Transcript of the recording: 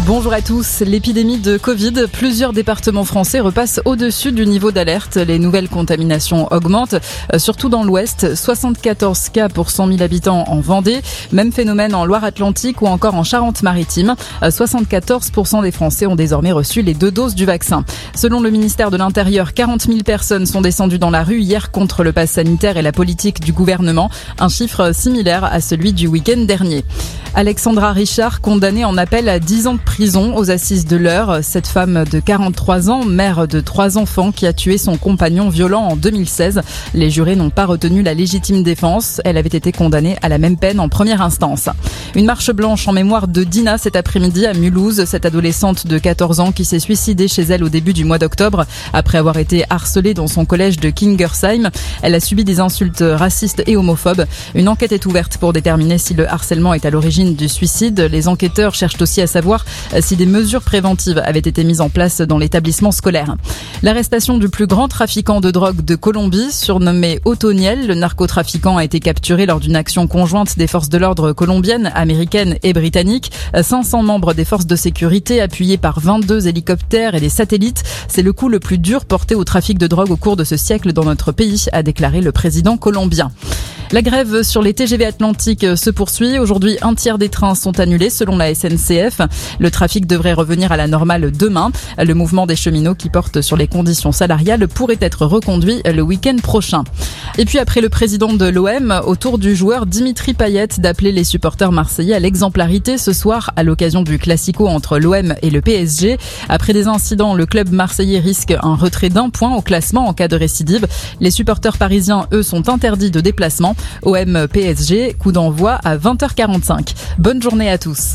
Bonjour à tous. L'épidémie de Covid, plusieurs départements français repassent au-dessus du niveau d'alerte. Les nouvelles contaminations augmentent, euh, surtout dans l'Ouest. 74 cas pour 100 000 habitants en Vendée. Même phénomène en Loire-Atlantique ou encore en Charente-Maritime. 74% euh, des Français ont désormais reçu les deux doses du vaccin. Selon le ministère de l'Intérieur, 40 000 personnes sont descendues dans la rue hier contre le pass sanitaire et la politique du gouvernement. Un chiffre similaire à celui du week-end dernier. Alexandra Richard, condamnée en appel à 10 ans prison aux assises de l'heure. Cette femme de 43 ans, mère de trois enfants, qui a tué son compagnon violent en 2016. Les jurés n'ont pas retenu la légitime défense. Elle avait été condamnée à la même peine en première instance. Une marche blanche en mémoire de Dina cet après-midi à Mulhouse, cette adolescente de 14 ans qui s'est suicidée chez elle au début du mois d'octobre après avoir été harcelée dans son collège de Kingersheim. Elle a subi des insultes racistes et homophobes. Une enquête est ouverte pour déterminer si le harcèlement est à l'origine du suicide. Les enquêteurs cherchent aussi à savoir si des mesures préventives avaient été mises en place dans l'établissement scolaire. L'arrestation du plus grand trafiquant de drogue de Colombie, surnommé Otoniel, le narcotrafiquant a été capturé lors d'une action conjointe des forces de l'ordre colombiennes, américaines et britanniques. 500 membres des forces de sécurité appuyés par 22 hélicoptères et des satellites. C'est le coup le plus dur porté au trafic de drogue au cours de ce siècle dans notre pays, a déclaré le président colombien. La grève sur les TGV Atlantiques se poursuit. Aujourd'hui, un tiers des trains sont annulés selon la SNCF. Le trafic devrait revenir à la normale demain. Le mouvement des cheminots qui porte sur les conditions salariales pourrait être reconduit le week-end prochain. Et puis après le président de l'OM, autour du joueur Dimitri Payet d'appeler les supporters marseillais à l'exemplarité ce soir à l'occasion du classico entre l'OM et le PSG. Après des incidents, le club marseillais risque un retrait d'un point au classement en cas de récidive. Les supporters parisiens, eux, sont interdits de déplacement. OM PSG, coup d'envoi à 20h45. Bonne journée à tous.